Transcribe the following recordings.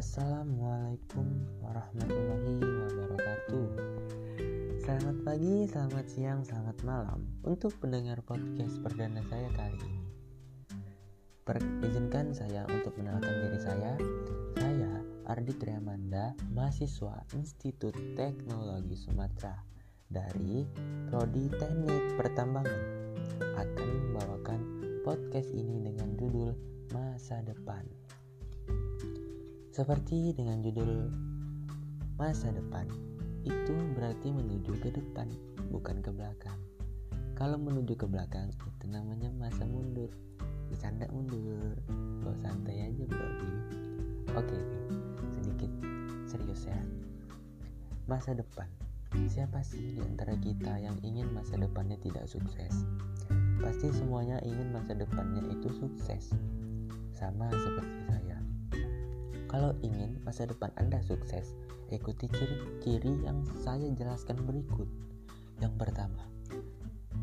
Assalamualaikum warahmatullahi wabarakatuh. Selamat pagi, selamat siang, selamat malam untuk pendengar podcast perdana saya kali ini. Perizinkan saya untuk mengenalkan diri saya. Saya Ardi Triamanda, mahasiswa Institut Teknologi Sumatera dari Prodi Teknik Pertambangan akan membawakan podcast ini dengan judul Masa Depan. Seperti dengan judul Masa Depan, itu berarti menuju ke depan, bukan ke belakang. Kalau menuju ke belakang itu namanya masa mundur. Bercanda mundur. Bawa santai aja, Bro. Oke, sedikit serius ya. Masa depan. Siapa sih di antara kita yang ingin masa depannya tidak sukses? Pasti semuanya ingin masa depannya itu sukses. Sama seperti. Kalau ingin masa depan Anda sukses, ikuti ciri-ciri yang saya jelaskan berikut. Yang pertama,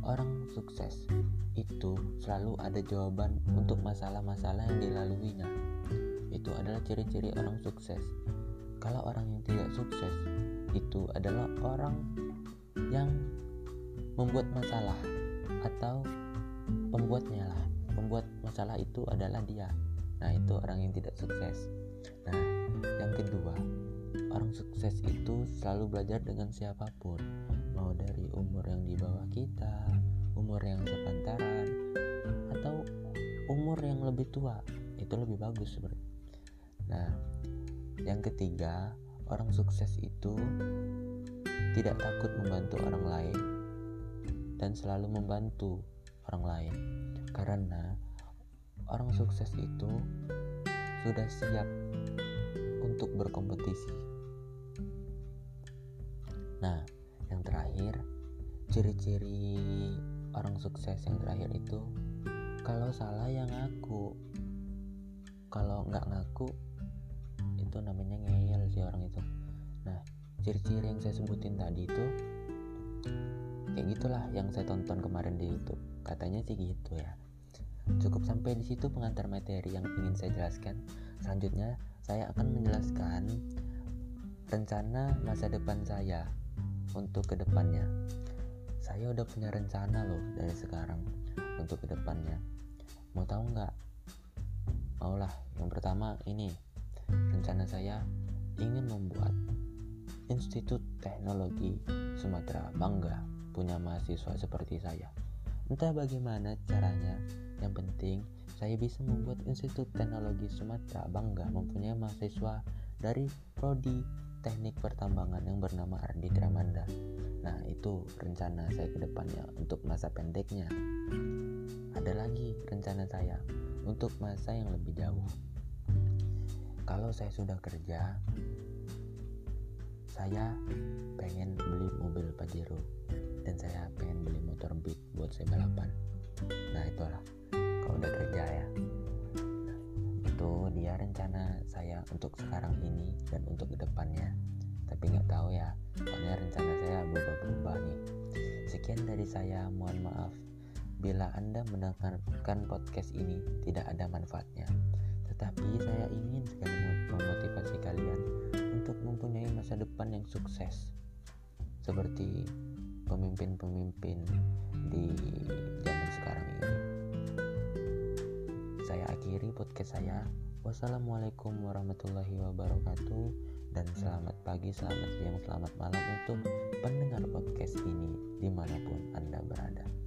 orang sukses itu selalu ada jawaban untuk masalah-masalah yang dilaluinya. Itu adalah ciri-ciri orang sukses. Kalau orang yang tidak sukses itu adalah orang yang membuat masalah atau pembuatnya lah. Pembuat masalah itu adalah dia. Nah, itu orang yang tidak sukses. Nah, yang kedua, orang sukses itu selalu belajar dengan siapa pun, mau dari umur yang di bawah kita, umur yang sepantaran, atau umur yang lebih tua. Itu lebih bagus sebenarnya. Nah, yang ketiga, orang sukses itu tidak takut membantu orang lain dan selalu membantu orang lain karena orang sukses itu sudah siap untuk berkompetisi. Nah, yang terakhir, ciri-ciri orang sukses yang terakhir itu kalau salah yang ngaku. Kalau nggak ngaku itu namanya ngeyel sih orang itu. Nah, ciri-ciri yang saya sebutin tadi itu kayak gitulah yang saya tonton kemarin di YouTube. Katanya sih gitu ya. Cukup sampai di situ pengantar materi yang ingin saya jelaskan. Selanjutnya, saya akan menjelaskan rencana masa depan saya untuk ke depannya. Saya udah punya rencana loh dari sekarang untuk ke depannya. Mau tahu nggak? Maulah. Yang pertama ini rencana saya ingin membuat Institut Teknologi Sumatera bangga punya mahasiswa seperti saya. Entah bagaimana caranya, yang penting saya bisa membuat Institut Teknologi Sumatera bangga mempunyai mahasiswa dari prodi teknik pertambangan yang bernama Ardi Tramanda. Nah, itu rencana saya ke depannya untuk masa pendeknya. Ada lagi rencana saya untuk masa yang lebih jauh. Kalau saya sudah kerja, saya pengen beli mobil Pajero dan saya pengen beli motor Beat buat saya balapan. Nah itulah. Kalau udah kerja ya. Nah, itu dia rencana saya untuk sekarang ini dan untuk ke depannya. Tapi nggak tahu ya. Soalnya rencana saya berubah-ubah nih. Sekian dari saya. Mohon maaf. Bila anda mendengarkan podcast ini tidak ada manfaatnya. Tetapi saya ingin sekali memotivasi kalian untuk mempunyai masa depan yang sukses. Seperti pemimpin-pemimpin di zaman sekarang ini. Saya akhiri podcast saya. Wassalamualaikum warahmatullahi wabarakatuh dan selamat pagi, selamat siang, selamat malam untuk pendengar podcast ini di mana pun Anda berada.